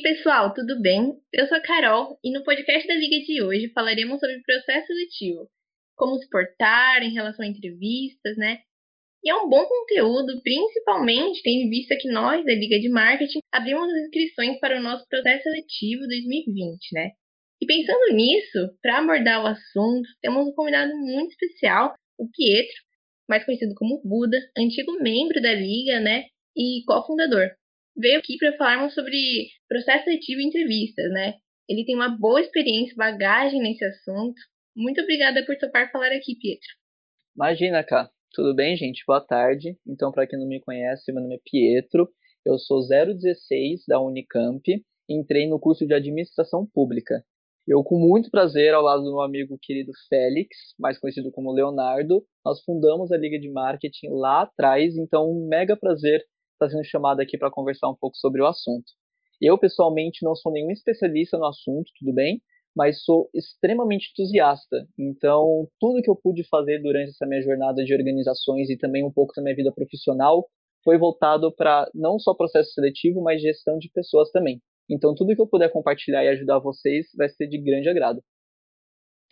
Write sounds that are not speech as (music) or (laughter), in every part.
aí, pessoal, tudo bem? Eu sou a Carol e no podcast da Liga de hoje falaremos sobre processo seletivo, como se portar em relação a entrevistas, né? E é um bom conteúdo, principalmente tendo em vista que nós, da Liga de Marketing, abrimos as inscrições para o nosso processo seletivo 2020, né? E pensando nisso, para abordar o assunto, temos um convidado muito especial, o Pietro, mais conhecido como Buda, antigo membro da Liga, né? E cofundador veio aqui para falarmos sobre processo seletivo e entrevistas, né? Ele tem uma boa experiência, bagagem nesse assunto. Muito obrigada por topar falar aqui, Pietro. Imagina, cá. Tudo bem, gente? Boa tarde. Então, para quem não me conhece, meu nome é Pietro. Eu sou 016 da Unicamp. Entrei no curso de Administração Pública. Eu, com muito prazer, ao lado do meu amigo querido Félix, mais conhecido como Leonardo, nós fundamos a Liga de Marketing lá atrás. Então, um mega prazer está sendo chamado aqui para conversar um pouco sobre o assunto. Eu, pessoalmente, não sou nenhum especialista no assunto, tudo bem, mas sou extremamente entusiasta. Então, tudo que eu pude fazer durante essa minha jornada de organizações e também um pouco da minha vida profissional foi voltado para não só processo seletivo, mas gestão de pessoas também. Então, tudo que eu puder compartilhar e ajudar vocês vai ser de grande agrado.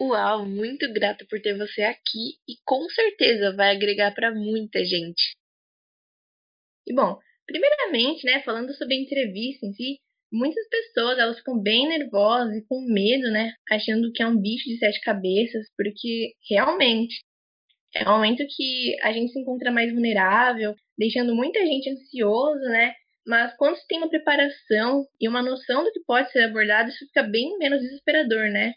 Uau, muito grato por ter você aqui e com certeza vai agregar para muita gente. E bom, primeiramente, né, falando sobre a entrevista em si, muitas pessoas elas ficam bem nervosas e com medo, né, achando que é um bicho de sete cabeças, porque realmente é um momento que a gente se encontra mais vulnerável, deixando muita gente ansioso, né? Mas quando se tem uma preparação e uma noção do que pode ser abordado, isso fica bem menos desesperador, né?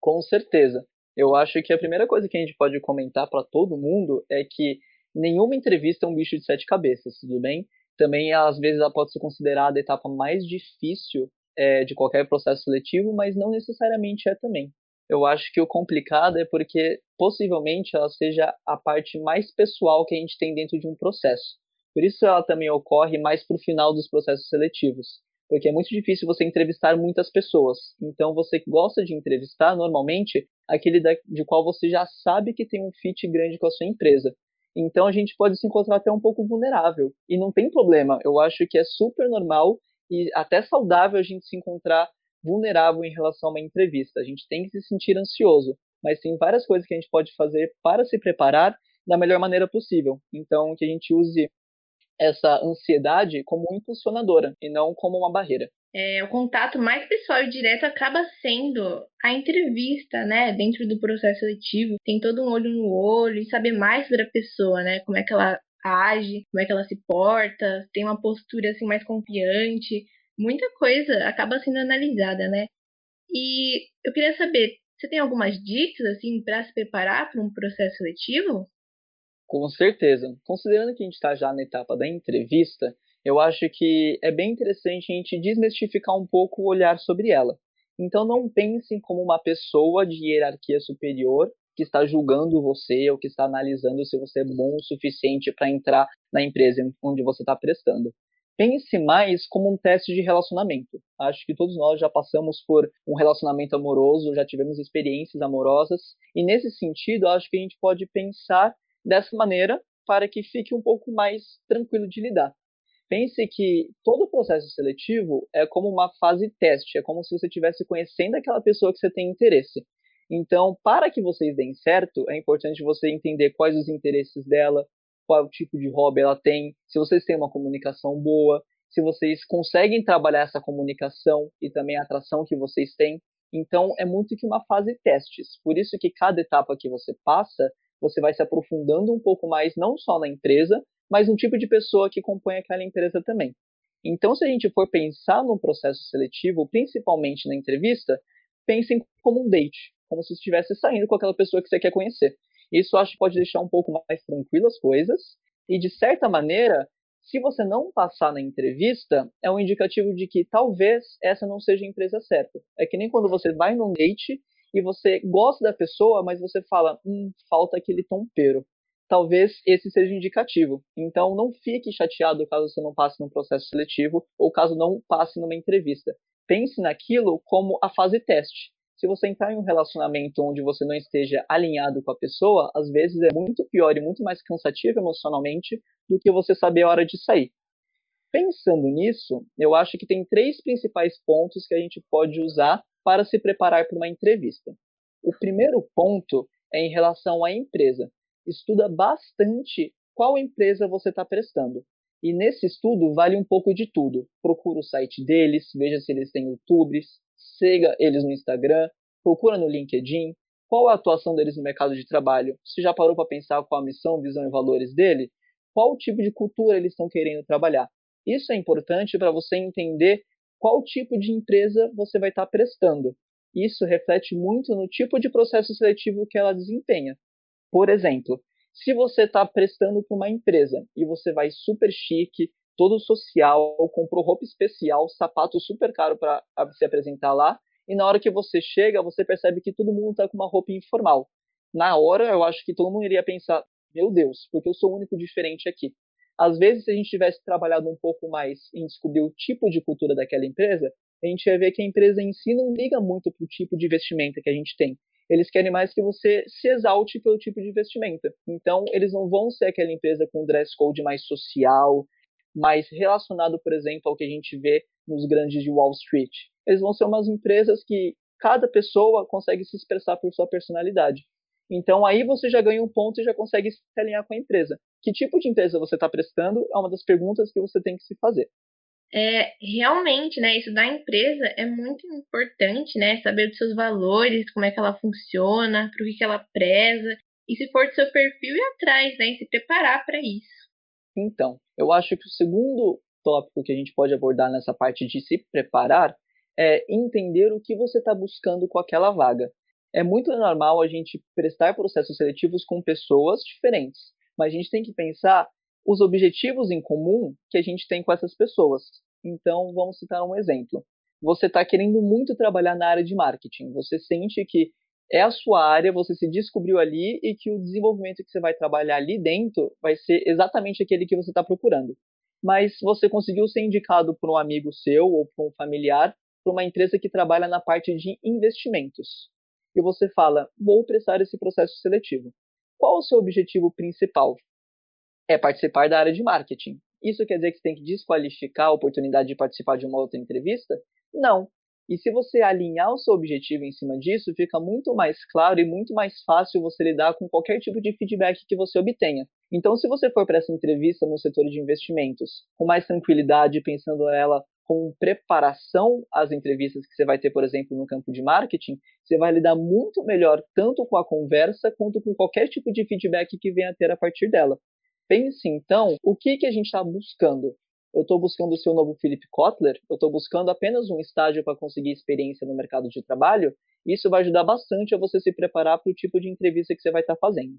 Com certeza. Eu acho que a primeira coisa que a gente pode comentar para todo mundo é que nenhuma entrevista é um bicho de sete cabeças, tudo bem? Também, às vezes, ela pode ser considerada a etapa mais difícil é, de qualquer processo seletivo, mas não necessariamente é também. Eu acho que o complicado é porque possivelmente ela seja a parte mais pessoal que a gente tem dentro de um processo. Por isso ela também ocorre mais para o final dos processos seletivos, porque é muito difícil você entrevistar muitas pessoas. Então você gosta de entrevistar normalmente aquele de qual você já sabe que tem um fit grande com a sua empresa. Então a gente pode se encontrar até um pouco vulnerável. E não tem problema. Eu acho que é super normal e até saudável a gente se encontrar vulnerável em relação a uma entrevista. A gente tem que se sentir ansioso, mas tem várias coisas que a gente pode fazer para se preparar da melhor maneira possível. Então que a gente use essa ansiedade como impulsionadora e não como uma barreira é, o contato mais pessoal e direto acaba sendo a entrevista, né? Dentro do processo seletivo, tem todo um olho no olho e saber mais sobre a pessoa, né? Como é que ela age, como é que ela se porta, tem uma postura assim mais confiante, muita coisa acaba sendo analisada, né? E eu queria saber, você tem algumas dicas assim para se preparar para um processo seletivo? Com certeza. Considerando que a gente está já na etapa da entrevista, eu acho que é bem interessante a gente desmistificar um pouco o olhar sobre ela. Então não pensem como uma pessoa de hierarquia superior que está julgando você ou que está analisando se você é bom o suficiente para entrar na empresa onde você está prestando. Pense mais como um teste de relacionamento. Acho que todos nós já passamos por um relacionamento amoroso, já tivemos experiências amorosas, e nesse sentido, acho que a gente pode pensar dessa maneira para que fique um pouco mais tranquilo de lidar. Pense que todo o processo seletivo é como uma fase teste, é como se você estivesse conhecendo aquela pessoa que você tem interesse. Então, para que vocês deem certo, é importante você entender quais os interesses dela, qual tipo de hobby ela tem, se vocês têm uma comunicação boa, se vocês conseguem trabalhar essa comunicação e também a atração que vocês têm. Então, é muito que uma fase testes. Por isso que cada etapa que você passa, você vai se aprofundando um pouco mais, não só na empresa, mas um tipo de pessoa que compõe aquela empresa também. Então, se a gente for pensar no processo seletivo, principalmente na entrevista, pensem como um date, como se estivesse saindo com aquela pessoa que você quer conhecer. Isso acho que pode deixar um pouco mais tranquilo as coisas, e de certa maneira, se você não passar na entrevista, é um indicativo de que talvez essa não seja a empresa certa. É que nem quando você vai num date e você gosta da pessoa, mas você fala, hum, falta aquele tompeiro talvez esse seja indicativo. Então, não fique chateado caso você não passe num processo seletivo ou caso não passe numa entrevista. Pense naquilo como a fase teste. Se você entrar em um relacionamento onde você não esteja alinhado com a pessoa, às vezes é muito pior e muito mais cansativo emocionalmente do que você saber a hora de sair. Pensando nisso, eu acho que tem três principais pontos que a gente pode usar para se preparar para uma entrevista. O primeiro ponto é em relação à empresa. Estuda bastante qual empresa você está prestando. E nesse estudo vale um pouco de tudo. Procura o site deles, veja se eles têm YouTube, siga eles no Instagram, procura no LinkedIn, qual a atuação deles no mercado de trabalho? Você já parou para pensar qual a missão, visão e valores dele? Qual tipo de cultura eles estão querendo trabalhar? Isso é importante para você entender qual tipo de empresa você vai estar prestando. Isso reflete muito no tipo de processo seletivo que ela desempenha. Por exemplo, se você está prestando para uma empresa e você vai super chique, todo social, comprou roupa especial, sapato super caro para se apresentar lá, e na hora que você chega, você percebe que todo mundo está com uma roupa informal. Na hora, eu acho que todo mundo iria pensar: meu Deus, porque eu sou o único diferente aqui. Às vezes, se a gente tivesse trabalhado um pouco mais em descobrir o tipo de cultura daquela empresa, a gente ia ver que a empresa em si não liga muito para o tipo de vestimenta que a gente tem. Eles querem mais que você se exalte pelo tipo de vestimenta. Então, eles não vão ser aquela empresa com dress code mais social, mais relacionado, por exemplo, ao que a gente vê nos grandes de Wall Street. Eles vão ser umas empresas que cada pessoa consegue se expressar por sua personalidade. Então aí você já ganha um ponto e já consegue se alinhar com a empresa. Que tipo de empresa você está prestando é uma das perguntas que você tem que se fazer. É, realmente, né, isso da empresa é muito importante, né, saber dos seus valores, como é que ela funciona, para o que, que ela preza, e se for do seu perfil, ir atrás, né, e se preparar para isso. Então, eu acho que o segundo tópico que a gente pode abordar nessa parte de se preparar é entender o que você está buscando com aquela vaga. É muito normal a gente prestar processos seletivos com pessoas diferentes, mas a gente tem que pensar os objetivos em comum que a gente tem com essas pessoas. Então, vamos citar um exemplo. Você está querendo muito trabalhar na área de marketing. Você sente que é a sua área, você se descobriu ali e que o desenvolvimento que você vai trabalhar ali dentro vai ser exatamente aquele que você está procurando. Mas você conseguiu ser indicado por um amigo seu ou por um familiar para uma empresa que trabalha na parte de investimentos. E você fala, vou prestar esse processo seletivo. Qual o seu objetivo principal? É participar da área de marketing. Isso quer dizer que você tem que desqualificar a oportunidade de participar de uma outra entrevista? Não. E se você alinhar o seu objetivo em cima disso, fica muito mais claro e muito mais fácil você lidar com qualquer tipo de feedback que você obtenha. Então, se você for para essa entrevista no setor de investimentos com mais tranquilidade, pensando ela com preparação às entrevistas que você vai ter, por exemplo, no campo de marketing, você vai lidar muito melhor tanto com a conversa quanto com qualquer tipo de feedback que venha a ter a partir dela. Pense então o que, que a gente está buscando eu estou buscando o seu novo Philip Kotler, eu estou buscando apenas um estágio para conseguir experiência no mercado de trabalho, isso vai ajudar bastante a você se preparar para o tipo de entrevista que você vai estar tá fazendo.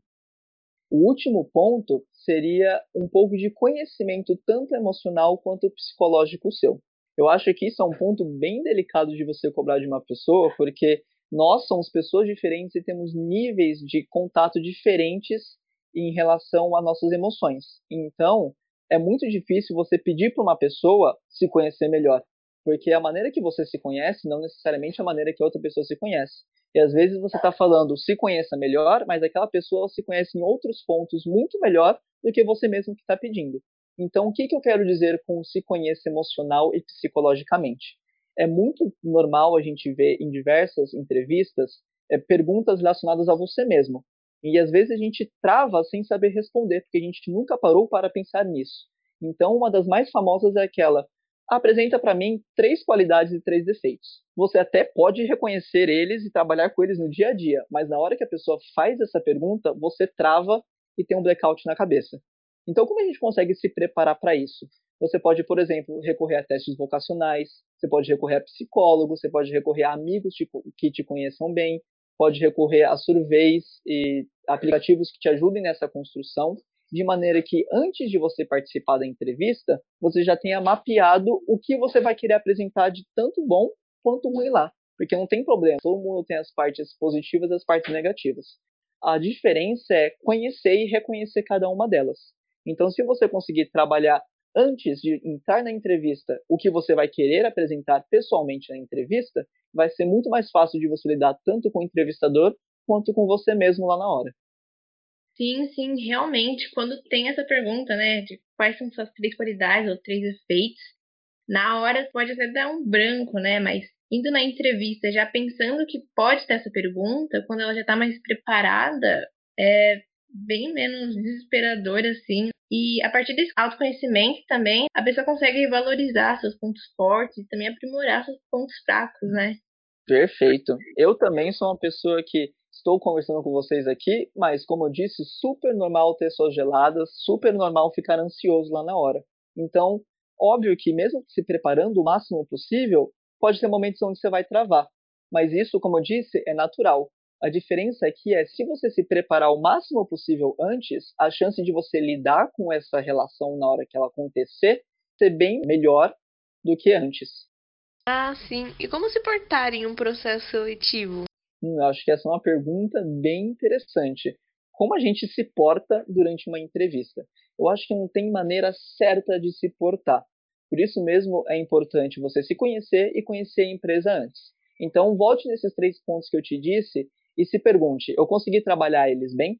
O último ponto seria um pouco de conhecimento tanto emocional quanto psicológico seu. Eu acho que isso é um ponto bem delicado de você cobrar de uma pessoa, porque nós somos pessoas diferentes e temos níveis de contato diferentes em relação às nossas emoções. Então, é muito difícil você pedir para uma pessoa se conhecer melhor, porque a maneira que você se conhece não necessariamente é a maneira que a outra pessoa se conhece. E às vezes você está falando se conheça melhor, mas aquela pessoa se conhece em outros pontos muito melhor do que você mesmo que está pedindo. Então, o que, que eu quero dizer com se conheça emocional e psicologicamente? É muito normal a gente ver em diversas entrevistas é, perguntas relacionadas a você mesmo. E às vezes a gente trava sem saber responder, porque a gente nunca parou para pensar nisso. Então, uma das mais famosas é aquela: apresenta para mim três qualidades e três defeitos. Você até pode reconhecer eles e trabalhar com eles no dia a dia, mas na hora que a pessoa faz essa pergunta, você trava e tem um blackout na cabeça. Então, como a gente consegue se preparar para isso? Você pode, por exemplo, recorrer a testes vocacionais, você pode recorrer a psicólogos, você pode recorrer a amigos que te conheçam bem, pode recorrer a surveys e aplicativos que te ajudem nessa construção, de maneira que antes de você participar da entrevista, você já tenha mapeado o que você vai querer apresentar de tanto bom quanto ruim lá. Porque não tem problema, todo mundo tem as partes positivas e as partes negativas. A diferença é conhecer e reconhecer cada uma delas. Então, se você conseguir trabalhar antes de entrar na entrevista o que você vai querer apresentar pessoalmente na entrevista, vai ser muito mais fácil de você lidar tanto com o entrevistador quanto com você mesmo lá na hora. Sim, sim, realmente, quando tem essa pergunta, né, de quais são suas três qualidades ou três efeitos, na hora pode até dar um branco, né, mas indo na entrevista já pensando que pode ter essa pergunta, quando ela já está mais preparada, é bem menos desesperador assim. E a partir desse autoconhecimento também, a pessoa consegue valorizar seus pontos fortes e também aprimorar seus pontos fracos, né? Perfeito. Eu também sou uma pessoa que estou conversando com vocês aqui, mas como eu disse, super normal ter suas geladas, super normal ficar ansioso lá na hora. Então, óbvio que mesmo se preparando o máximo possível, pode ter momentos onde você vai travar. Mas isso, como eu disse, é natural. A diferença aqui é se você se preparar o máximo possível antes, a chance de você lidar com essa relação na hora que ela acontecer ser bem melhor do que antes. Ah, sim. E como se portar em um processo seletivo? Hum, acho que essa é uma pergunta bem interessante. Como a gente se porta durante uma entrevista? Eu acho que não tem maneira certa de se portar. Por isso mesmo é importante você se conhecer e conhecer a empresa antes. Então, volte nesses três pontos que eu te disse e se pergunte: eu consegui trabalhar eles bem?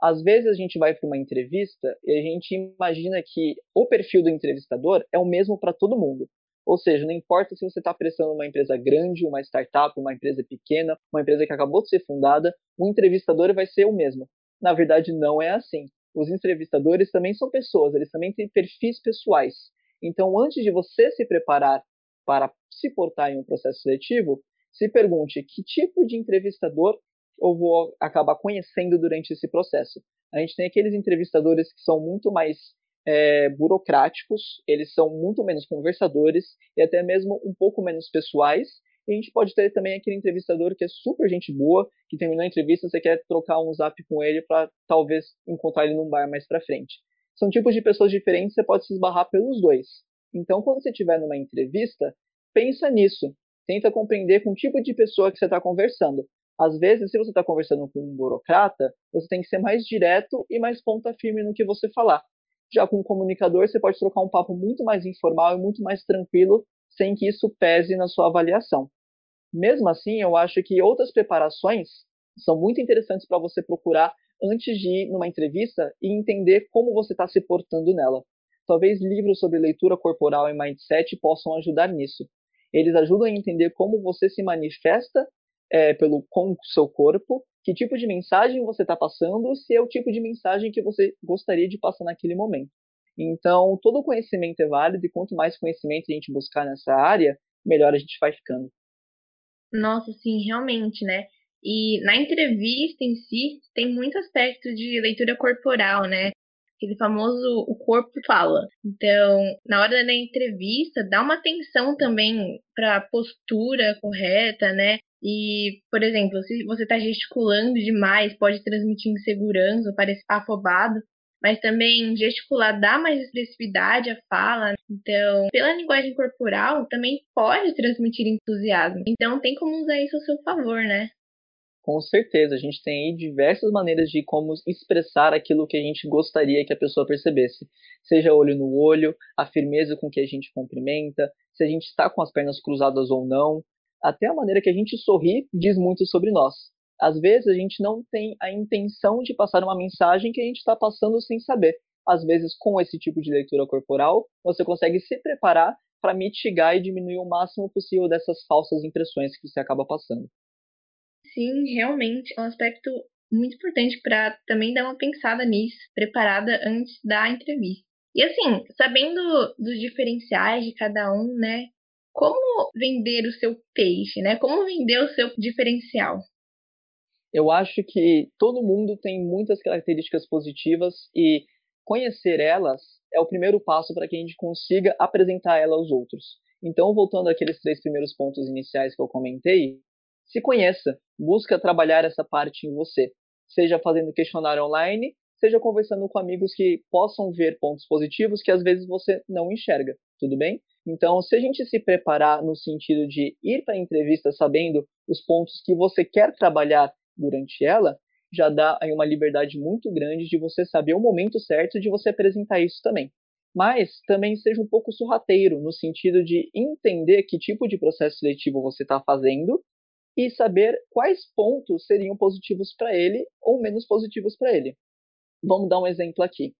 Às vezes a gente vai para uma entrevista e a gente imagina que o perfil do entrevistador é o mesmo para todo mundo. Ou seja, não importa se você está prestando uma empresa grande, uma startup, uma empresa pequena, uma empresa que acabou de ser fundada, o entrevistador vai ser o mesmo. Na verdade, não é assim. Os entrevistadores também são pessoas, eles também têm perfis pessoais. Então, antes de você se preparar para se portar em um processo seletivo, se pergunte que tipo de entrevistador eu vou acabar conhecendo durante esse processo. A gente tem aqueles entrevistadores que são muito mais é, burocráticos, eles são muito menos conversadores e até mesmo um pouco menos pessoais. E a gente pode ter também aquele entrevistador que é super gente boa, que terminou a entrevista, você quer trocar um zap com ele para talvez encontrar ele num bar mais para frente. São tipos de pessoas diferentes, você pode se esbarrar pelos dois. Então, quando você estiver numa entrevista, pensa nisso. Tenta compreender com o tipo de pessoa que você está conversando. Às vezes, se você está conversando com um burocrata, você tem que ser mais direto e mais ponta firme no que você falar. Já com um comunicador, você pode trocar um papo muito mais informal e muito mais tranquilo, sem que isso pese na sua avaliação. Mesmo assim, eu acho que outras preparações são muito interessantes para você procurar antes de ir numa entrevista e entender como você está se portando nela. Talvez livros sobre leitura corporal e mindset possam ajudar nisso. Eles ajudam a entender como você se manifesta é, pelo com o seu corpo, que tipo de mensagem você está passando, se é o tipo de mensagem que você gostaria de passar naquele momento. Então, todo conhecimento é válido e quanto mais conhecimento a gente buscar nessa área, melhor a gente vai ficando. Nossa, sim, realmente, né? E na entrevista em si, tem muito aspecto de leitura corporal, né? Aquele famoso o corpo fala. Então, na hora da entrevista, dá uma atenção também para a postura correta, né? E, por exemplo, se você está gesticulando demais, pode transmitir insegurança, parecer afobado. Mas também gesticular dá mais expressividade à fala. Então, pela linguagem corporal, também pode transmitir entusiasmo. Então, tem como usar isso ao seu favor, né? Com certeza, a gente tem aí diversas maneiras de como expressar aquilo que a gente gostaria que a pessoa percebesse. Seja olho no olho, a firmeza com que a gente cumprimenta, se a gente está com as pernas cruzadas ou não, até a maneira que a gente sorri diz muito sobre nós. Às vezes a gente não tem a intenção de passar uma mensagem que a gente está passando sem saber. Às vezes, com esse tipo de leitura corporal, você consegue se preparar para mitigar e diminuir o máximo possível dessas falsas impressões que você acaba passando sim, realmente é um aspecto muito importante para também dar uma pensada nisso, preparada antes da entrevista. E assim, sabendo dos diferenciais de cada um, né? Como vender o seu peixe, né? Como vender o seu diferencial? Eu acho que todo mundo tem muitas características positivas e conhecer elas é o primeiro passo para que a gente consiga apresentar ela aos outros. Então, voltando àqueles três primeiros pontos iniciais que eu comentei, se conheça, busca trabalhar essa parte em você, seja fazendo questionário online, seja conversando com amigos que possam ver pontos positivos que às vezes você não enxerga, tudo bem? Então, se a gente se preparar no sentido de ir para a entrevista sabendo os pontos que você quer trabalhar durante ela, já dá aí uma liberdade muito grande de você saber o momento certo de você apresentar isso também. Mas também seja um pouco sorrateiro, no sentido de entender que tipo de processo seletivo você está fazendo e saber quais pontos seriam positivos para ele ou menos positivos para ele. Vamos dar um exemplo aqui.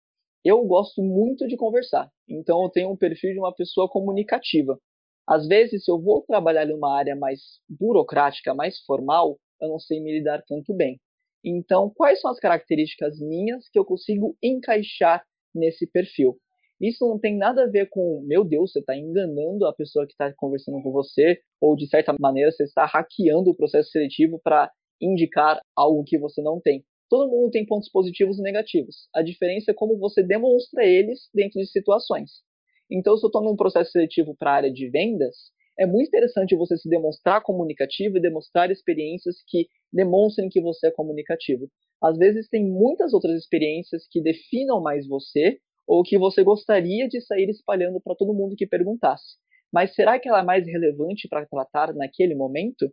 Eu gosto muito de conversar, então eu tenho um perfil de uma pessoa comunicativa. Às vezes, se eu vou trabalhar em uma área mais burocrática, mais formal, eu não sei me lidar tanto bem. Então, quais são as características minhas que eu consigo encaixar nesse perfil? Isso não tem nada a ver com, meu Deus, você está enganando a pessoa que está conversando com você, ou de certa maneira você está hackeando o processo seletivo para indicar algo que você não tem. Todo mundo tem pontos positivos e negativos. A diferença é como você demonstra eles dentro de situações. Então, se eu estou num processo seletivo para a área de vendas, é muito interessante você se demonstrar comunicativo e demonstrar experiências que demonstrem que você é comunicativo. Às vezes, tem muitas outras experiências que definam mais você ou que você gostaria de sair espalhando para todo mundo que perguntasse. Mas será que ela é mais relevante para tratar naquele momento?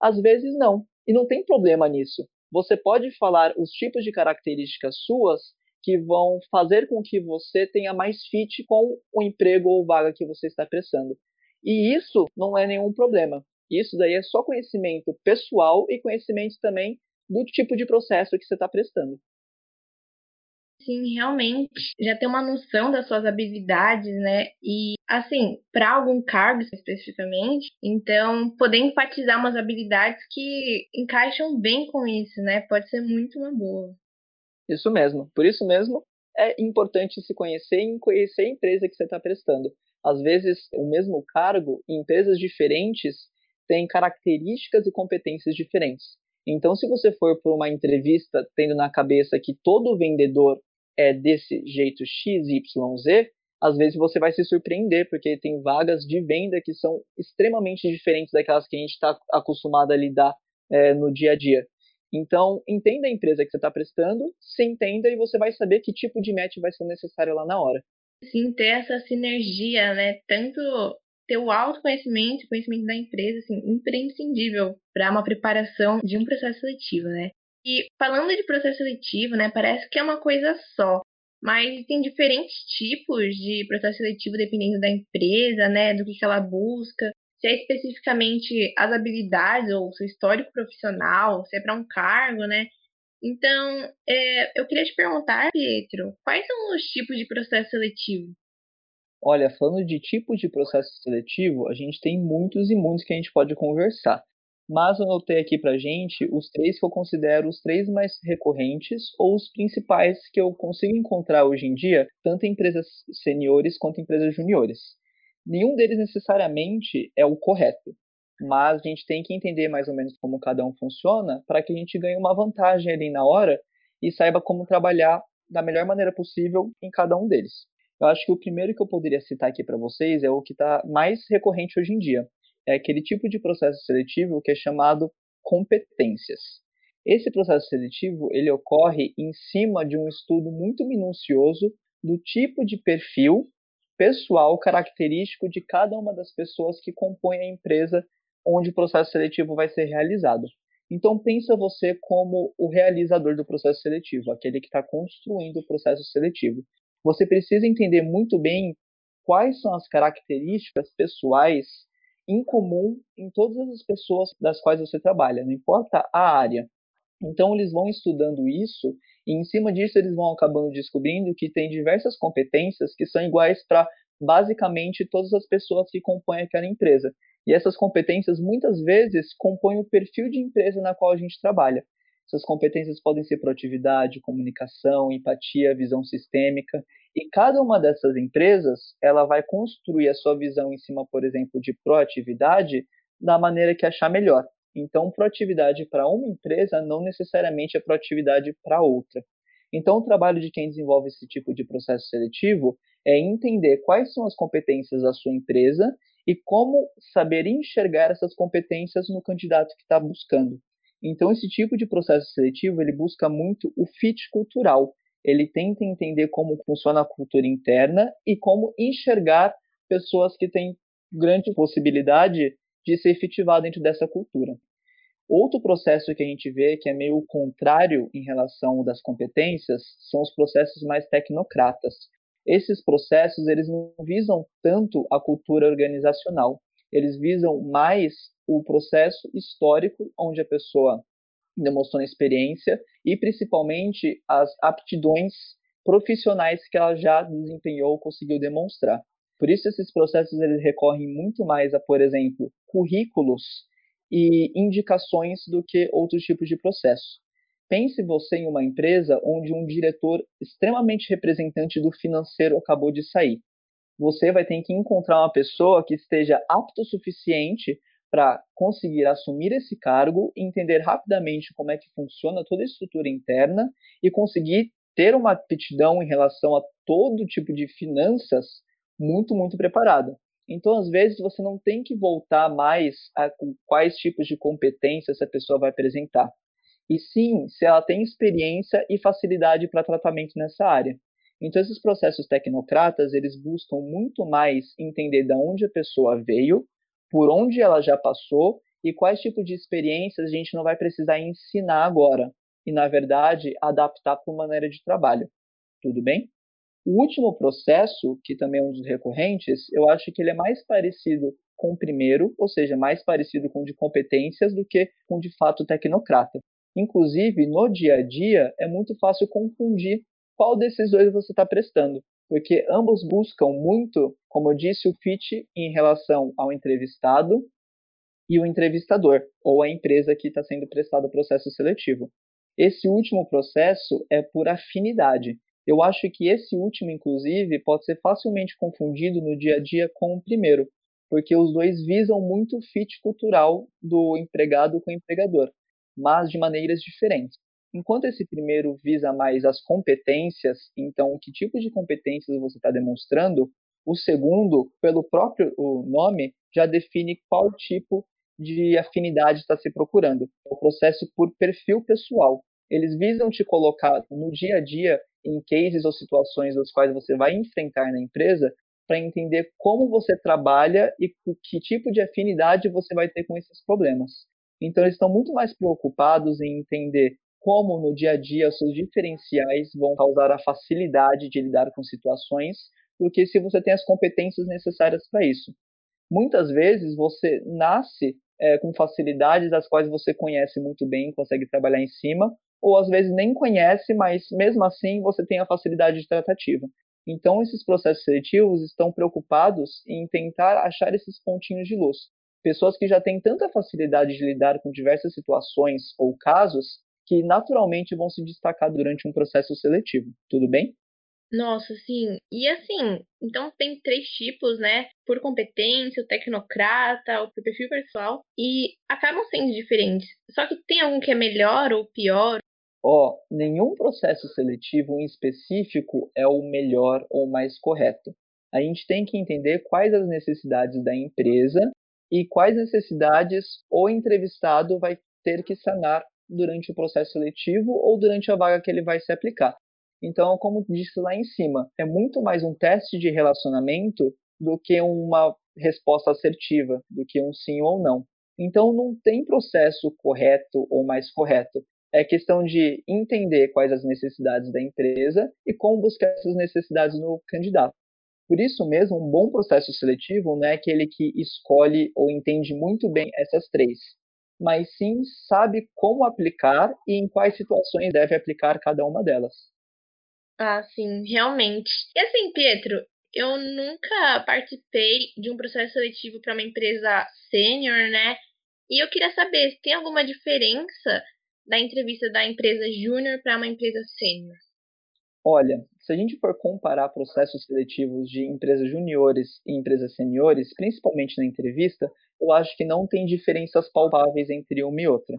Às vezes não, e não tem problema nisso. Você pode falar os tipos de características suas que vão fazer com que você tenha mais fit com o emprego ou vaga que você está prestando. E isso não é nenhum problema. Isso daí é só conhecimento pessoal e conhecimento também do tipo de processo que você está prestando. Sim, realmente. Já ter uma noção das suas habilidades, né? E, assim, para algum cargo especificamente, então, poder enfatizar umas habilidades que encaixam bem com isso, né? Pode ser muito uma boa. Isso mesmo. Por isso mesmo, é importante se conhecer e conhecer a empresa que você está prestando. Às vezes, o mesmo cargo, em empresas diferentes, tem características e competências diferentes. Então, se você for por uma entrevista tendo na cabeça que todo vendedor é desse jeito XYZ, às vezes você vai se surpreender, porque tem vagas de venda que são extremamente diferentes daquelas que a gente está acostumado a lidar é, no dia a dia. Então, entenda a empresa que você está prestando, se entenda e você vai saber que tipo de match vai ser necessário lá na hora. Sim, ter essa sinergia, né? Tanto ter o autoconhecimento, conhecimento da empresa, assim, imprescindível para uma preparação de um processo seletivo, né? E falando de processo seletivo, né, parece que é uma coisa só, mas tem diferentes tipos de processo seletivo dependendo da empresa, né, do que, que ela busca, se é especificamente as habilidades ou seu histórico profissional, se é para um cargo, né? Então, é, eu queria te perguntar, Pietro, quais são os tipos de processo seletivo? Olha, falando de tipos de processo seletivo, a gente tem muitos e muitos que a gente pode conversar mas eu anotei aqui para gente os três que eu considero os três mais recorrentes ou os principais que eu consigo encontrar hoje em dia, tanto em empresas seniores quanto em empresas juniores. Nenhum deles necessariamente é o correto, mas a gente tem que entender mais ou menos como cada um funciona para que a gente ganhe uma vantagem ali na hora e saiba como trabalhar da melhor maneira possível em cada um deles. Eu acho que o primeiro que eu poderia citar aqui para vocês é o que está mais recorrente hoje em dia, é aquele tipo de processo seletivo que é chamado competências. Esse processo seletivo ele ocorre em cima de um estudo muito minucioso do tipo de perfil pessoal característico de cada uma das pessoas que compõem a empresa onde o processo seletivo vai ser realizado. Então pensa você como o realizador do processo seletivo, aquele que está construindo o processo seletivo. Você precisa entender muito bem quais são as características pessoais incomum em todas as pessoas das quais você trabalha, não importa a área. Então eles vão estudando isso e em cima disso eles vão acabando descobrindo que tem diversas competências que são iguais para basicamente todas as pessoas que compõem aquela empresa. E essas competências muitas vezes compõem o perfil de empresa na qual a gente trabalha. Essas competências podem ser proatividade, comunicação, empatia, visão sistêmica. E cada uma dessas empresas, ela vai construir a sua visão em cima, por exemplo, de proatividade da maneira que achar melhor. Então, proatividade para uma empresa não necessariamente é proatividade para outra. Então, o trabalho de quem desenvolve esse tipo de processo seletivo é entender quais são as competências da sua empresa e como saber enxergar essas competências no candidato que está buscando. Então, esse tipo de processo seletivo ele busca muito o fit cultural. Ele tenta entender como funciona a cultura interna e como enxergar pessoas que têm grande possibilidade de ser efetivado dentro dessa cultura. Outro processo que a gente vê que é meio contrário em relação das competências são os processos mais tecnocratas. Esses processos eles não visam tanto a cultura organizacional, eles visam mais o processo histórico onde a pessoa demonstrou experiência e principalmente as aptidões profissionais que ela já desempenhou, conseguiu demonstrar. Por isso esses processos eles recorrem muito mais a, por exemplo, currículos e indicações do que outros tipos de processo. Pense você em uma empresa onde um diretor extremamente representante do financeiro acabou de sair. Você vai ter que encontrar uma pessoa que esteja apto o suficiente para conseguir assumir esse cargo, entender rapidamente como é que funciona toda a estrutura interna e conseguir ter uma aptidão em relação a todo tipo de finanças muito, muito preparada. Então, às vezes, você não tem que voltar mais a quais tipos de competências essa pessoa vai apresentar. E sim, se ela tem experiência e facilidade para tratamento nessa área. Então, esses processos tecnocratas, eles buscam muito mais entender de onde a pessoa veio, por onde ela já passou e quais tipos de experiências a gente não vai precisar ensinar agora. E, na verdade, adaptar para uma maneira de trabalho. Tudo bem? O último processo, que também é um dos recorrentes, eu acho que ele é mais parecido com o primeiro, ou seja, mais parecido com o de competências do que com de fato tecnocrata. Inclusive, no dia a dia, é muito fácil confundir qual desses dois você está prestando, porque ambos buscam muito, como eu disse, o fit em relação ao entrevistado e o entrevistador, ou a empresa que está sendo prestado o processo seletivo. Esse último processo é por afinidade. Eu acho que esse último, inclusive, pode ser facilmente confundido no dia a dia com o primeiro, porque os dois visam muito o fit cultural do empregado com o empregador, mas de maneiras diferentes. Enquanto esse primeiro visa mais as competências, então que tipo de competências você está demonstrando, o segundo, pelo próprio nome, já define qual tipo de afinidade está se procurando. O processo por perfil pessoal. Eles visam te colocar no dia a dia em cases ou situações das quais você vai enfrentar na empresa para entender como você trabalha e que tipo de afinidade você vai ter com esses problemas. Então, eles estão muito mais preocupados em entender como no dia a dia seus diferenciais vão causar a facilidade de lidar com situações, do que se você tem as competências necessárias para isso. Muitas vezes você nasce é, com facilidades das quais você conhece muito bem, consegue trabalhar em cima, ou às vezes nem conhece, mas mesmo assim você tem a facilidade de tratativa. Então, esses processos seletivos estão preocupados em tentar achar esses pontinhos de luz. Pessoas que já têm tanta facilidade de lidar com diversas situações ou casos que naturalmente vão se destacar durante um processo seletivo. Tudo bem? Nossa, sim. E assim, então tem três tipos, né? Por competência, o tecnocrata, o perfil pessoal, e acabam sendo diferentes. Só que tem algum que é melhor ou pior? Ó, oh, nenhum processo seletivo em específico é o melhor ou mais correto. A gente tem que entender quais as necessidades da empresa e quais necessidades o entrevistado vai ter que sanar durante o processo seletivo ou durante a vaga que ele vai se aplicar. Então, como disse lá em cima, é muito mais um teste de relacionamento do que uma resposta assertiva, do que um sim ou não. Então, não tem processo correto ou mais correto. É questão de entender quais as necessidades da empresa e como buscar essas necessidades no candidato. Por isso mesmo, um bom processo seletivo não é aquele que escolhe ou entende muito bem essas três, mas sim sabe como aplicar e em quais situações deve aplicar cada uma delas. Ah, sim, realmente. E assim, Pietro, eu nunca participei de um processo seletivo para uma empresa sênior, né? E eu queria saber se tem alguma diferença da entrevista da empresa júnior para uma empresa sênior. Olha, se a gente for comparar processos seletivos de empresas juniores e empresas seniores, principalmente na entrevista, eu acho que não tem diferenças palpáveis entre uma e outra.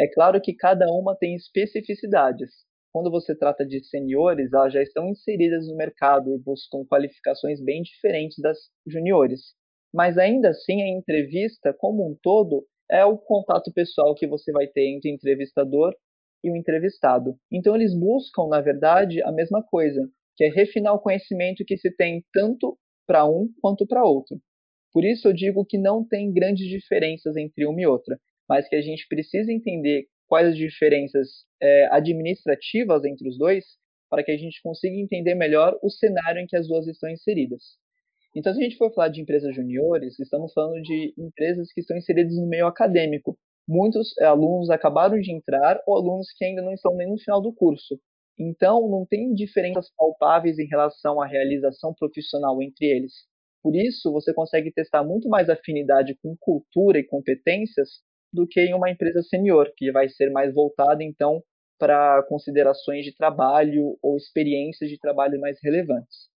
É claro que cada uma tem especificidades. Quando você trata de seniores, elas já estão inseridas no mercado e buscam qualificações bem diferentes das juniores. Mas ainda assim, a entrevista como um todo é o contato pessoal que você vai ter entre entrevistador e o entrevistado. Então eles buscam, na verdade, a mesma coisa, que é refinar o conhecimento que se tem tanto para um quanto para outro. Por isso eu digo que não tem grandes diferenças entre uma e outra, mas que a gente precisa entender quais as diferenças é, administrativas entre os dois para que a gente consiga entender melhor o cenário em que as duas estão inseridas. Então, se a gente for falar de empresas juniores, estamos falando de empresas que estão inseridas no meio acadêmico, muitos eh, alunos acabaram de entrar ou alunos que ainda não estão nem no final do curso. Então, não tem diferenças palpáveis em relação à realização profissional entre eles. Por isso, você consegue testar muito mais afinidade com cultura e competências do que em uma empresa senior, que vai ser mais voltada, então, para considerações de trabalho ou experiências de trabalho mais relevantes.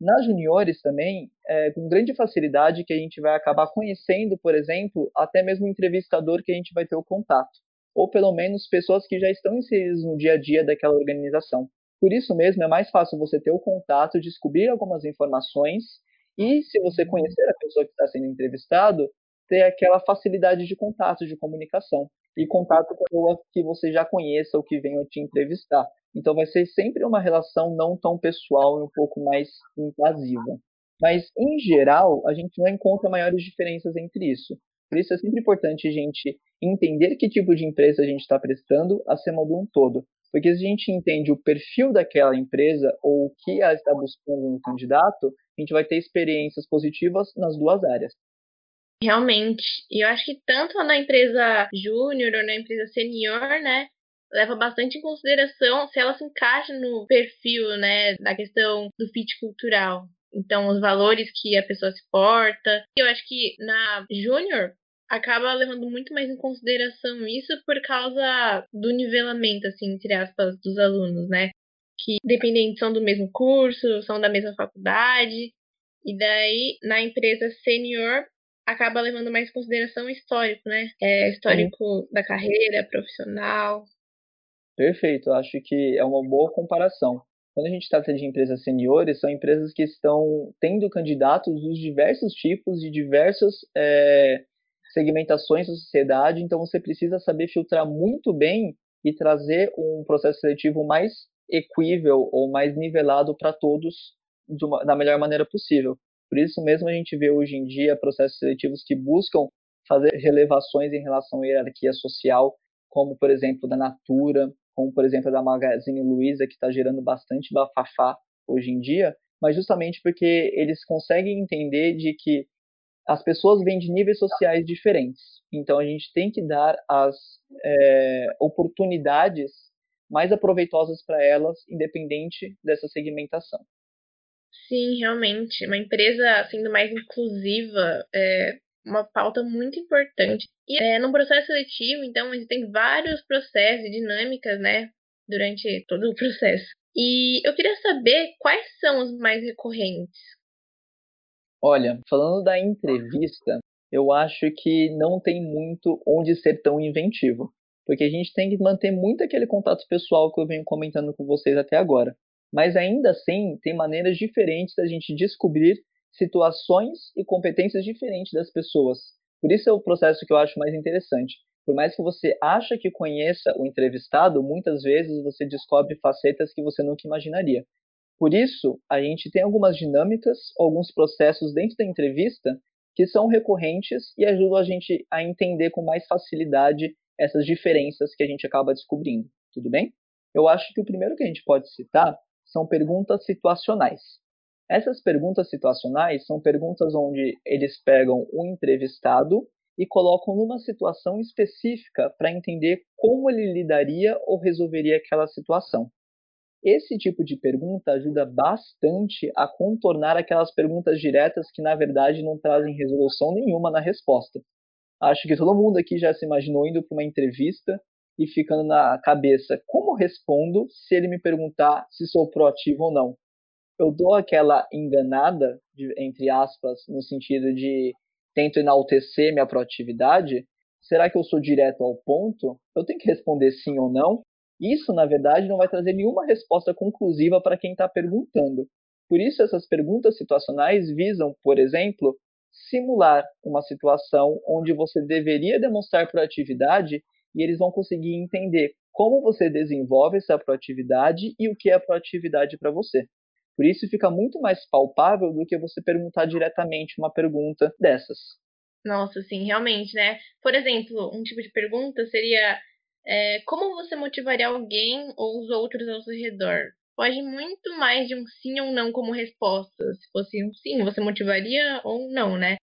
Nas juniores também, é com grande facilidade que a gente vai acabar conhecendo, por exemplo, até mesmo o entrevistador que a gente vai ter o contato ou pelo menos pessoas que já estão inseridas no dia a dia daquela organização. Por isso mesmo, é mais fácil você ter o contato, descobrir algumas informações e, se você conhecer a pessoa que está sendo entrevistado, ter aquela facilidade de contato, de comunicação e contato com a pessoa que você já conheça ou que venha te entrevistar. Então, vai ser sempre uma relação não tão pessoal e um pouco mais invasiva. Mas, em geral, a gente não encontra maiores diferenças entre isso. Por isso, é sempre importante a gente entender que tipo de empresa a gente está prestando acima do um todo. Porque se a gente entende o perfil daquela empresa ou o que ela está buscando no candidato, a gente vai ter experiências positivas nas duas áreas. Realmente. E eu acho que tanto na empresa júnior ou na empresa senior, né, leva bastante em consideração se ela se encaixa no perfil, né, da questão do fit cultural. Então, os valores que a pessoa se porta. Eu acho que na júnior acaba levando muito mais em consideração isso por causa do nivelamento, assim, entre aspas, dos alunos, né? Que dependendo são do mesmo curso, são da mesma faculdade. E daí, na empresa senior, acaba levando mais em consideração o histórico, né? É, histórico da carreira, profissional. Perfeito, acho que é uma boa comparação. Quando a gente trata de empresas seniores, são empresas que estão tendo candidatos dos diversos tipos, de diversas é, segmentações da sociedade, então você precisa saber filtrar muito bem e trazer um processo seletivo mais equível ou mais nivelado para todos uma, da melhor maneira possível. Por isso mesmo a gente vê hoje em dia processos seletivos que buscam fazer relevações em relação à hierarquia social, como por exemplo da Natura, como por exemplo da Magazine Luiza, que está gerando bastante bafafá hoje em dia, mas justamente porque eles conseguem entender de que as pessoas vêm de níveis sociais diferentes. Então a gente tem que dar as é, oportunidades mais aproveitosas para elas, independente dessa segmentação. Sim, realmente. Uma empresa sendo mais inclusiva é uma pauta muito importante. E é, no processo seletivo, então, existem vários processos e dinâmicas, né, durante todo o processo. E eu queria saber quais são os mais recorrentes. Olha, falando da entrevista, eu acho que não tem muito onde ser tão inventivo, porque a gente tem que manter muito aquele contato pessoal que eu venho comentando com vocês até agora. Mas ainda assim, tem maneiras diferentes da gente descobrir situações e competências diferentes das pessoas. Por isso é o processo que eu acho mais interessante. Por mais que você acha que conheça o entrevistado, muitas vezes você descobre facetas que você nunca imaginaria. Por isso, a gente tem algumas dinâmicas, alguns processos dentro da entrevista que são recorrentes e ajudam a gente a entender com mais facilidade essas diferenças que a gente acaba descobrindo. Tudo bem? Eu acho que o primeiro que a gente pode citar são perguntas situacionais. Essas perguntas situacionais são perguntas onde eles pegam um entrevistado e colocam numa situação específica para entender como ele lidaria ou resolveria aquela situação. Esse tipo de pergunta ajuda bastante a contornar aquelas perguntas diretas que, na verdade, não trazem resolução nenhuma na resposta. Acho que todo mundo aqui já se imaginou indo para uma entrevista e ficando na cabeça como respondo se ele me perguntar se sou proativo ou não. Eu dou aquela enganada, de, entre aspas, no sentido de tento enaltecer minha proatividade. Será que eu sou direto ao ponto? Eu tenho que responder sim ou não? Isso, na verdade, não vai trazer nenhuma resposta conclusiva para quem está perguntando. Por isso, essas perguntas situacionais visam, por exemplo, simular uma situação onde você deveria demonstrar proatividade e eles vão conseguir entender como você desenvolve essa proatividade e o que é proatividade para você. Por isso fica muito mais palpável do que você perguntar diretamente uma pergunta dessas. Nossa, sim, realmente, né? Por exemplo, um tipo de pergunta seria é, como você motivaria alguém ou os outros ao seu redor? Pode muito mais de um sim ou não como resposta. Se fosse um sim, você motivaria ou não, né?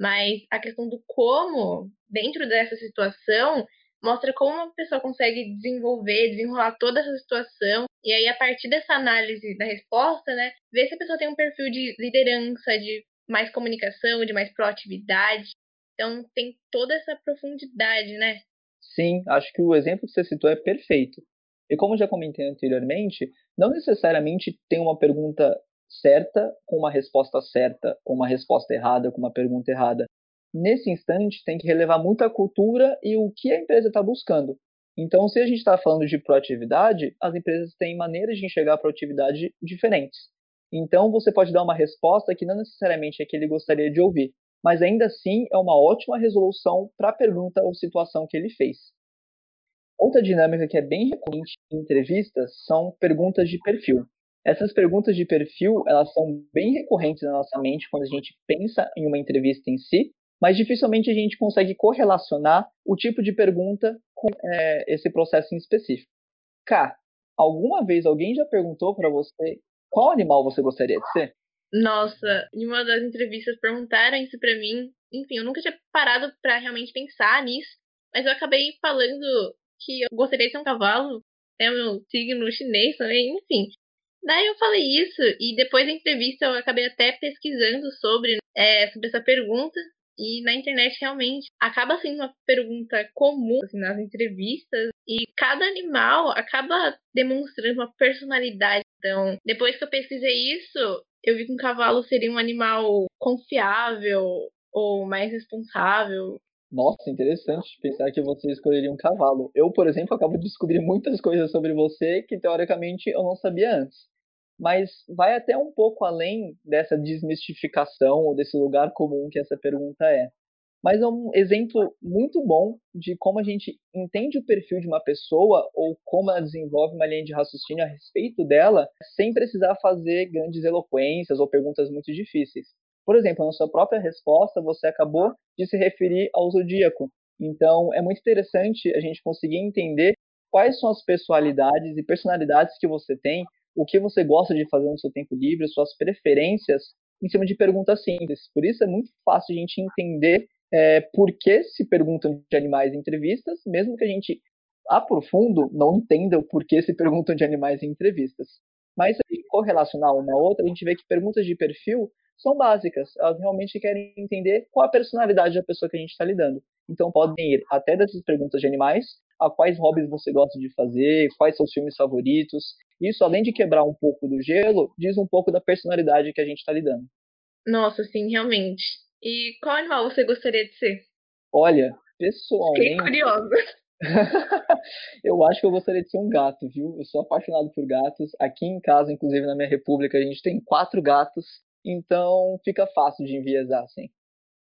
Mas a questão do como, dentro dessa situação, mostra como uma pessoa consegue desenvolver, desenrolar toda essa situação. E aí, a partir dessa análise da resposta, né, ver se a pessoa tem um perfil de liderança, de mais comunicação, de mais proatividade. Então, tem toda essa profundidade, né? Sim, acho que o exemplo que você citou é perfeito. E como já comentei anteriormente, não necessariamente tem uma pergunta certa com uma resposta certa, ou uma resposta errada com uma pergunta errada nesse instante, tem que relevar muito a cultura e o que a empresa está buscando. Então, se a gente está falando de proatividade, as empresas têm maneiras de enxergar a proatividade diferentes. Então, você pode dar uma resposta que não necessariamente é que ele gostaria de ouvir, mas ainda assim é uma ótima resolução para a pergunta ou situação que ele fez. Outra dinâmica que é bem recorrente em entrevistas são perguntas de perfil. Essas perguntas de perfil, elas são bem recorrentes na nossa mente quando a gente pensa em uma entrevista em si, mas dificilmente a gente consegue correlacionar o tipo de pergunta com é, esse processo em específico. K, alguma vez alguém já perguntou para você qual animal você gostaria de ser? Nossa, em uma das entrevistas perguntaram isso para mim. Enfim, eu nunca tinha parado para realmente pensar nisso, mas eu acabei falando que eu gostaria de ser um cavalo, é o meu signo chinês também, enfim. Daí eu falei isso e depois da entrevista eu acabei até pesquisando sobre, é, sobre essa pergunta e na internet realmente acaba sendo uma pergunta comum assim, nas entrevistas e cada animal acaba demonstrando uma personalidade. Então, depois que eu pesquisei isso, eu vi que um cavalo seria um animal confiável ou mais responsável. Nossa, interessante pensar que você escolheria um cavalo. Eu, por exemplo, acabo de descobrir muitas coisas sobre você que teoricamente eu não sabia antes mas vai até um pouco além dessa desmistificação ou desse lugar comum que essa pergunta é. Mas é um exemplo muito bom de como a gente entende o perfil de uma pessoa ou como ela desenvolve uma linha de raciocínio a respeito dela, sem precisar fazer grandes eloquências ou perguntas muito difíceis. Por exemplo, na sua própria resposta, você acabou de se referir ao zodíaco. Então, é muito interessante a gente conseguir entender quais são as pessoalidades e personalidades que você tem o que você gosta de fazer no seu tempo livre, suas preferências, em cima de perguntas simples. Por isso é muito fácil a gente entender é, por que se perguntam de animais em entrevistas, mesmo que a gente aprofundo não entenda o porquê se perguntam de animais em entrevistas. Mas se a gente correlacionar uma a outra, a gente vê que perguntas de perfil são básicas. Elas realmente querem entender qual a personalidade da pessoa que a gente está lidando. Então podem ir até dessas perguntas de animais a quais hobbies você gosta de fazer, quais são os filmes favoritos. Isso, além de quebrar um pouco do gelo, diz um pouco da personalidade que a gente está lidando. Nossa, sim, realmente. E qual animal você gostaria de ser? Olha, pessoalmente. Fiquei curiosa. (laughs) eu acho que eu gostaria de ser um gato, viu? Eu sou apaixonado por gatos. Aqui em casa, inclusive na minha república, a gente tem quatro gatos, então fica fácil de enviesar, assim.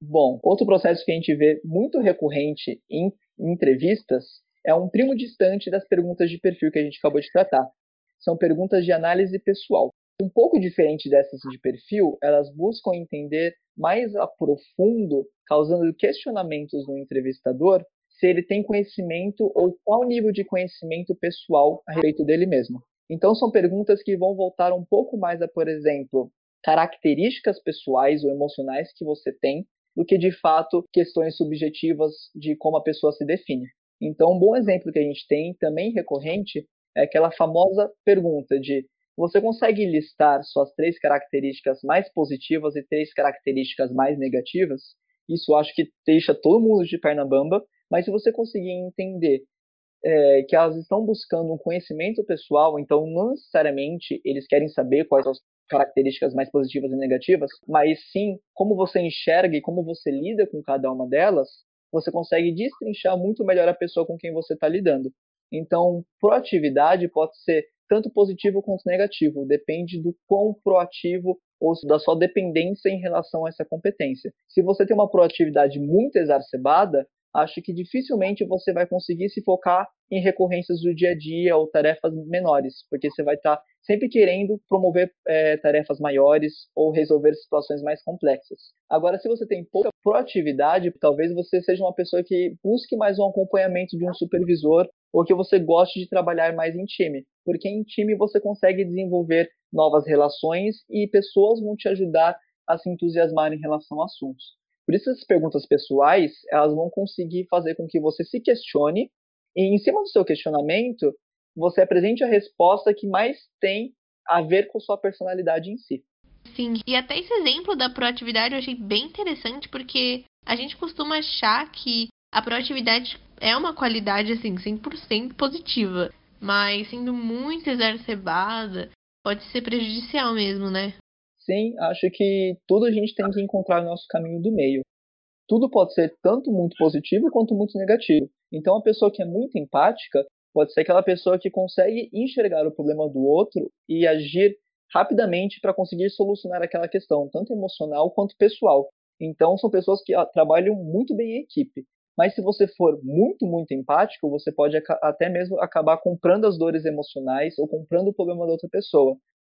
Bom, outro processo que a gente vê muito recorrente em entrevistas é um primo distante das perguntas de perfil que a gente acabou de tratar. São perguntas de análise pessoal. Um pouco diferente dessas de perfil, elas buscam entender mais a profundo, causando questionamentos no entrevistador, se ele tem conhecimento ou qual nível de conhecimento pessoal a respeito dele mesmo. Então, são perguntas que vão voltar um pouco mais a, por exemplo, características pessoais ou emocionais que você tem do que de fato questões subjetivas de como a pessoa se define. Então, um bom exemplo que a gente tem, também recorrente, é aquela famosa pergunta de você consegue listar suas três características mais positivas e três características mais negativas? Isso acho que deixa todo mundo de perna bamba, mas se você conseguir entender é, que elas estão buscando um conhecimento pessoal, então não necessariamente eles querem saber quais as características mais positivas e negativas, mas sim como você enxerga e como você lida com cada uma delas, você consegue destrinchar muito melhor a pessoa com quem você está lidando. Então, proatividade pode ser tanto positivo quanto negativo, depende do quão proativo ou da sua dependência em relação a essa competência. Se você tem uma proatividade muito exacerbada, acho que dificilmente você vai conseguir se focar em recorrências do dia a dia ou tarefas menores, porque você vai estar tá sempre querendo promover é, tarefas maiores ou resolver situações mais complexas. Agora, se você tem pouca proatividade, talvez você seja uma pessoa que busque mais um acompanhamento de um supervisor ou que você goste de trabalhar mais em time, porque em time você consegue desenvolver novas relações e pessoas vão te ajudar a se entusiasmar em relação a assuntos. Por isso, essas perguntas pessoais, elas vão conseguir fazer com que você se questione e, em cima do seu questionamento, você apresente a resposta que mais tem a ver com sua personalidade em si. Sim, e até esse exemplo da proatividade eu achei bem interessante porque a gente costuma achar que a proatividade é uma qualidade assim 100% positiva, mas sendo muito exacerbada, pode ser prejudicial mesmo, né? Sim, acho que tudo a gente tem que encontrar o nosso caminho do meio. Tudo pode ser tanto muito positivo quanto muito negativo. Então, a pessoa que é muito empática pode ser aquela pessoa que consegue enxergar o problema do outro e agir rapidamente para conseguir solucionar aquela questão, tanto emocional quanto pessoal. Então, são pessoas que trabalham muito bem em equipe. Mas se você for muito, muito empático, você pode até mesmo acabar comprando as dores emocionais ou comprando o problema da outra pessoa.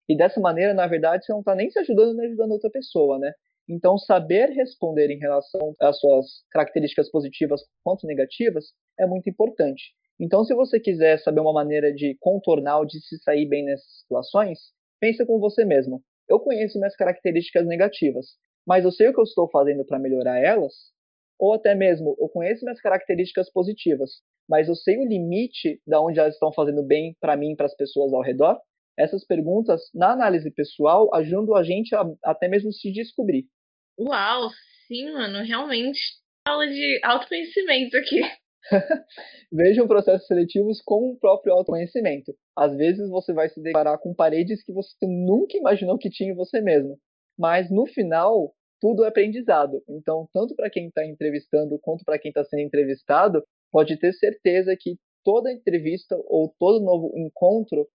E dessa maneira, na verdade, você não está nem se ajudando nem ajudando outra pessoa, né? Então, saber responder em relação às suas características positivas quanto negativas é muito importante. Então, se você quiser saber uma maneira de contornar ou de se sair bem nessas situações, pensa com você mesmo. Eu conheço minhas características negativas, mas eu sei o que eu estou fazendo para melhorar elas? Ou até mesmo, eu conheço minhas características positivas, mas eu sei o limite da onde elas estão fazendo bem para mim e para as pessoas ao redor? Essas perguntas, na análise pessoal, ajudam a gente a até mesmo se descobrir. Uau, sim, mano, realmente aula de autoconhecimento aqui. (laughs) Vejam processos seletivos como o próprio autoconhecimento. Às vezes você vai se deparar com paredes que você nunca imaginou que tinha em você mesmo. Mas no final, tudo é aprendizado. Então, tanto para quem está entrevistando quanto para quem está sendo entrevistado, pode ter certeza que toda entrevista ou todo novo encontro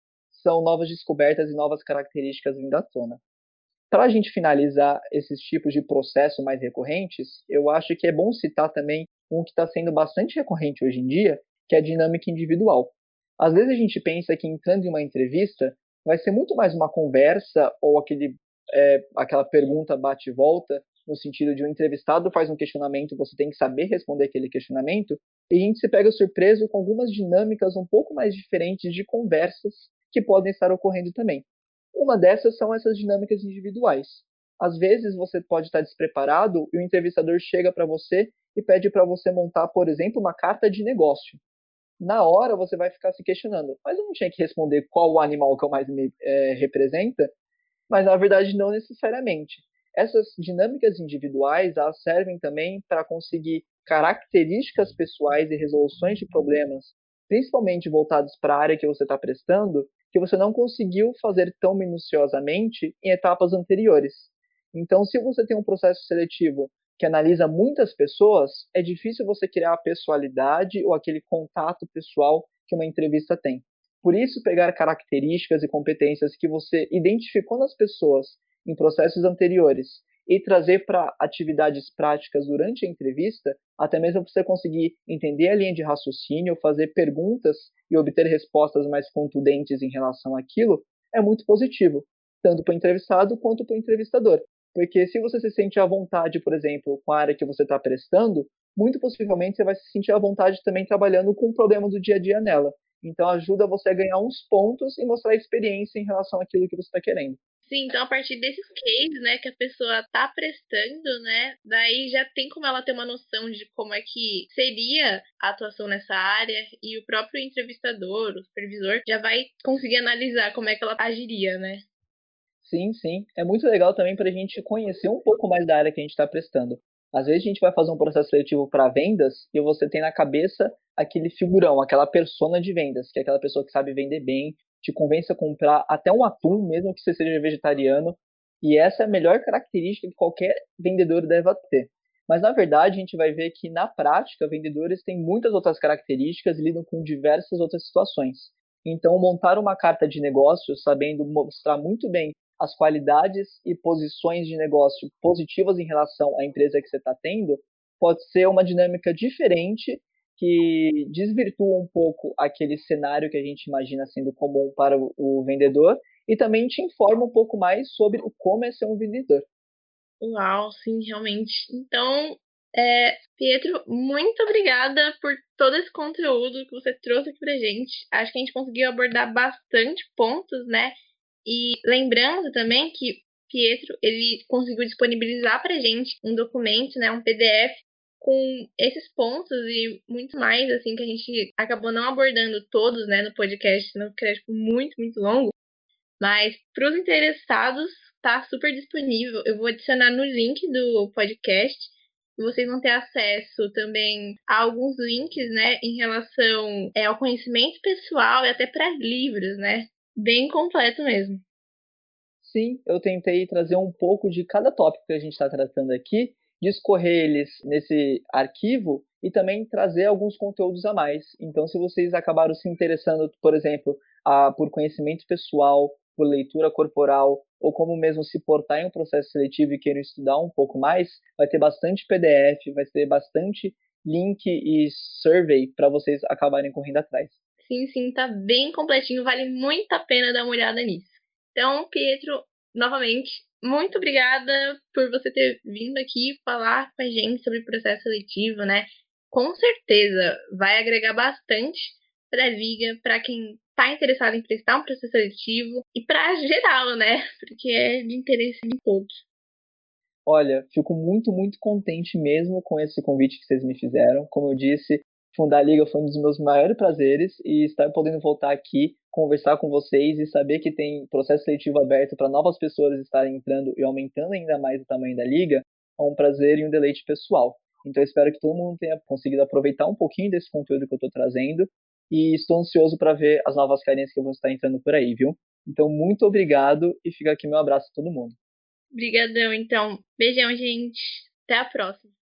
são novas descobertas e novas características vindo à tona. Para a gente finalizar esses tipos de processo mais recorrentes, eu acho que é bom citar também um que está sendo bastante recorrente hoje em dia, que é a dinâmica individual. Às vezes a gente pensa que entrando em uma entrevista vai ser muito mais uma conversa ou aquele, é, aquela pergunta bate e volta, no sentido de um entrevistado faz um questionamento, você tem que saber responder aquele questionamento, e a gente se pega surpreso com algumas dinâmicas um pouco mais diferentes de conversas que podem estar ocorrendo também. Uma dessas são essas dinâmicas individuais. Às vezes você pode estar despreparado e o entrevistador chega para você e pede para você montar, por exemplo, uma carta de negócio. Na hora você vai ficar se questionando, mas eu não tinha que responder qual o animal que eu mais me é, representa? Mas na verdade não necessariamente. Essas dinâmicas individuais elas servem também para conseguir características pessoais e resoluções de problemas, principalmente voltados para a área que você está prestando, que você não conseguiu fazer tão minuciosamente em etapas anteriores. Então, se você tem um processo seletivo que analisa muitas pessoas, é difícil você criar a pessoalidade ou aquele contato pessoal que uma entrevista tem. Por isso, pegar características e competências que você identificou nas pessoas em processos anteriores e trazer para atividades práticas durante a entrevista, até mesmo para você conseguir entender a linha de raciocínio, fazer perguntas e obter respostas mais contundentes em relação àquilo, é muito positivo, tanto para o entrevistado quanto para o entrevistador. Porque se você se sente à vontade, por exemplo, com a área que você está prestando, muito possivelmente você vai se sentir à vontade também trabalhando com o problema do dia a dia nela. Então ajuda você a ganhar uns pontos e mostrar experiência em relação àquilo que você está querendo. Sim, então a partir desses cases, né, que a pessoa tá prestando, né, daí já tem como ela ter uma noção de como é que seria a atuação nessa área e o próprio entrevistador, o supervisor, já vai conseguir analisar como é que ela agiria, né? Sim, sim. É muito legal também para a gente conhecer um pouco mais da área que a gente está prestando. Às vezes a gente vai fazer um processo seletivo para vendas e você tem na cabeça aquele figurão, aquela persona de vendas, que é aquela pessoa que sabe vender bem, te convence a comprar até um atum, mesmo que você seja vegetariano. E essa é a melhor característica que qualquer vendedor deve ter. Mas na verdade a gente vai ver que na prática vendedores têm muitas outras características e lidam com diversas outras situações. Então montar uma carta de negócio sabendo mostrar muito bem as qualidades e posições de negócio positivas em relação à empresa que você está tendo, pode ser uma dinâmica diferente que desvirtua um pouco aquele cenário que a gente imagina sendo comum para o vendedor e também te informa um pouco mais sobre o como é ser um vendedor. Uau, sim, realmente. Então, é, Pietro, muito obrigada por todo esse conteúdo que você trouxe aqui pra gente. Acho que a gente conseguiu abordar bastante pontos, né? E lembrando também que Pietro, ele conseguiu disponibilizar para gente um documento, né, um PDF com esses pontos e muito mais, assim, que a gente acabou não abordando todos, né, no podcast, senão ficaria, tipo, muito, muito longo. Mas, para os interessados, tá super disponível. Eu vou adicionar no link do podcast. Vocês vão ter acesso também a alguns links, né, em relação é, ao conhecimento pessoal e até para livros, né? Bem completo mesmo. Sim, eu tentei trazer um pouco de cada tópico que a gente está tratando aqui discorrer eles nesse arquivo e também trazer alguns conteúdos a mais. Então, se vocês acabaram se interessando, por exemplo, a, por conhecimento pessoal, por leitura corporal, ou como mesmo se portar em um processo seletivo e queiram estudar um pouco mais, vai ter bastante PDF, vai ter bastante link e survey para vocês acabarem correndo atrás. Sim, sim, tá bem completinho, vale muito a pena dar uma olhada nisso. Então, Pietro, novamente, muito obrigada por você ter vindo aqui falar com a gente sobre processo seletivo, né? Com certeza vai agregar bastante para a liga, para quem está interessado em prestar um processo seletivo e para geral, né? (laughs) Porque é de interesse de todos. Olha, fico muito, muito contente mesmo com esse convite que vocês me fizeram. Como eu disse, fundar a Liga foi um dos meus maiores prazeres e estar podendo voltar aqui, conversar com vocês e saber que tem processo seletivo aberto para novas pessoas estarem entrando e aumentando ainda mais o tamanho da Liga, é um prazer e um deleite pessoal. Então espero que todo mundo tenha conseguido aproveitar um pouquinho desse conteúdo que eu estou trazendo e estou ansioso para ver as novas carinhas que vão estar entrando por aí, viu? Então muito obrigado e fica aqui meu abraço a todo mundo. Obrigadão, então. Beijão, gente. Até a próxima.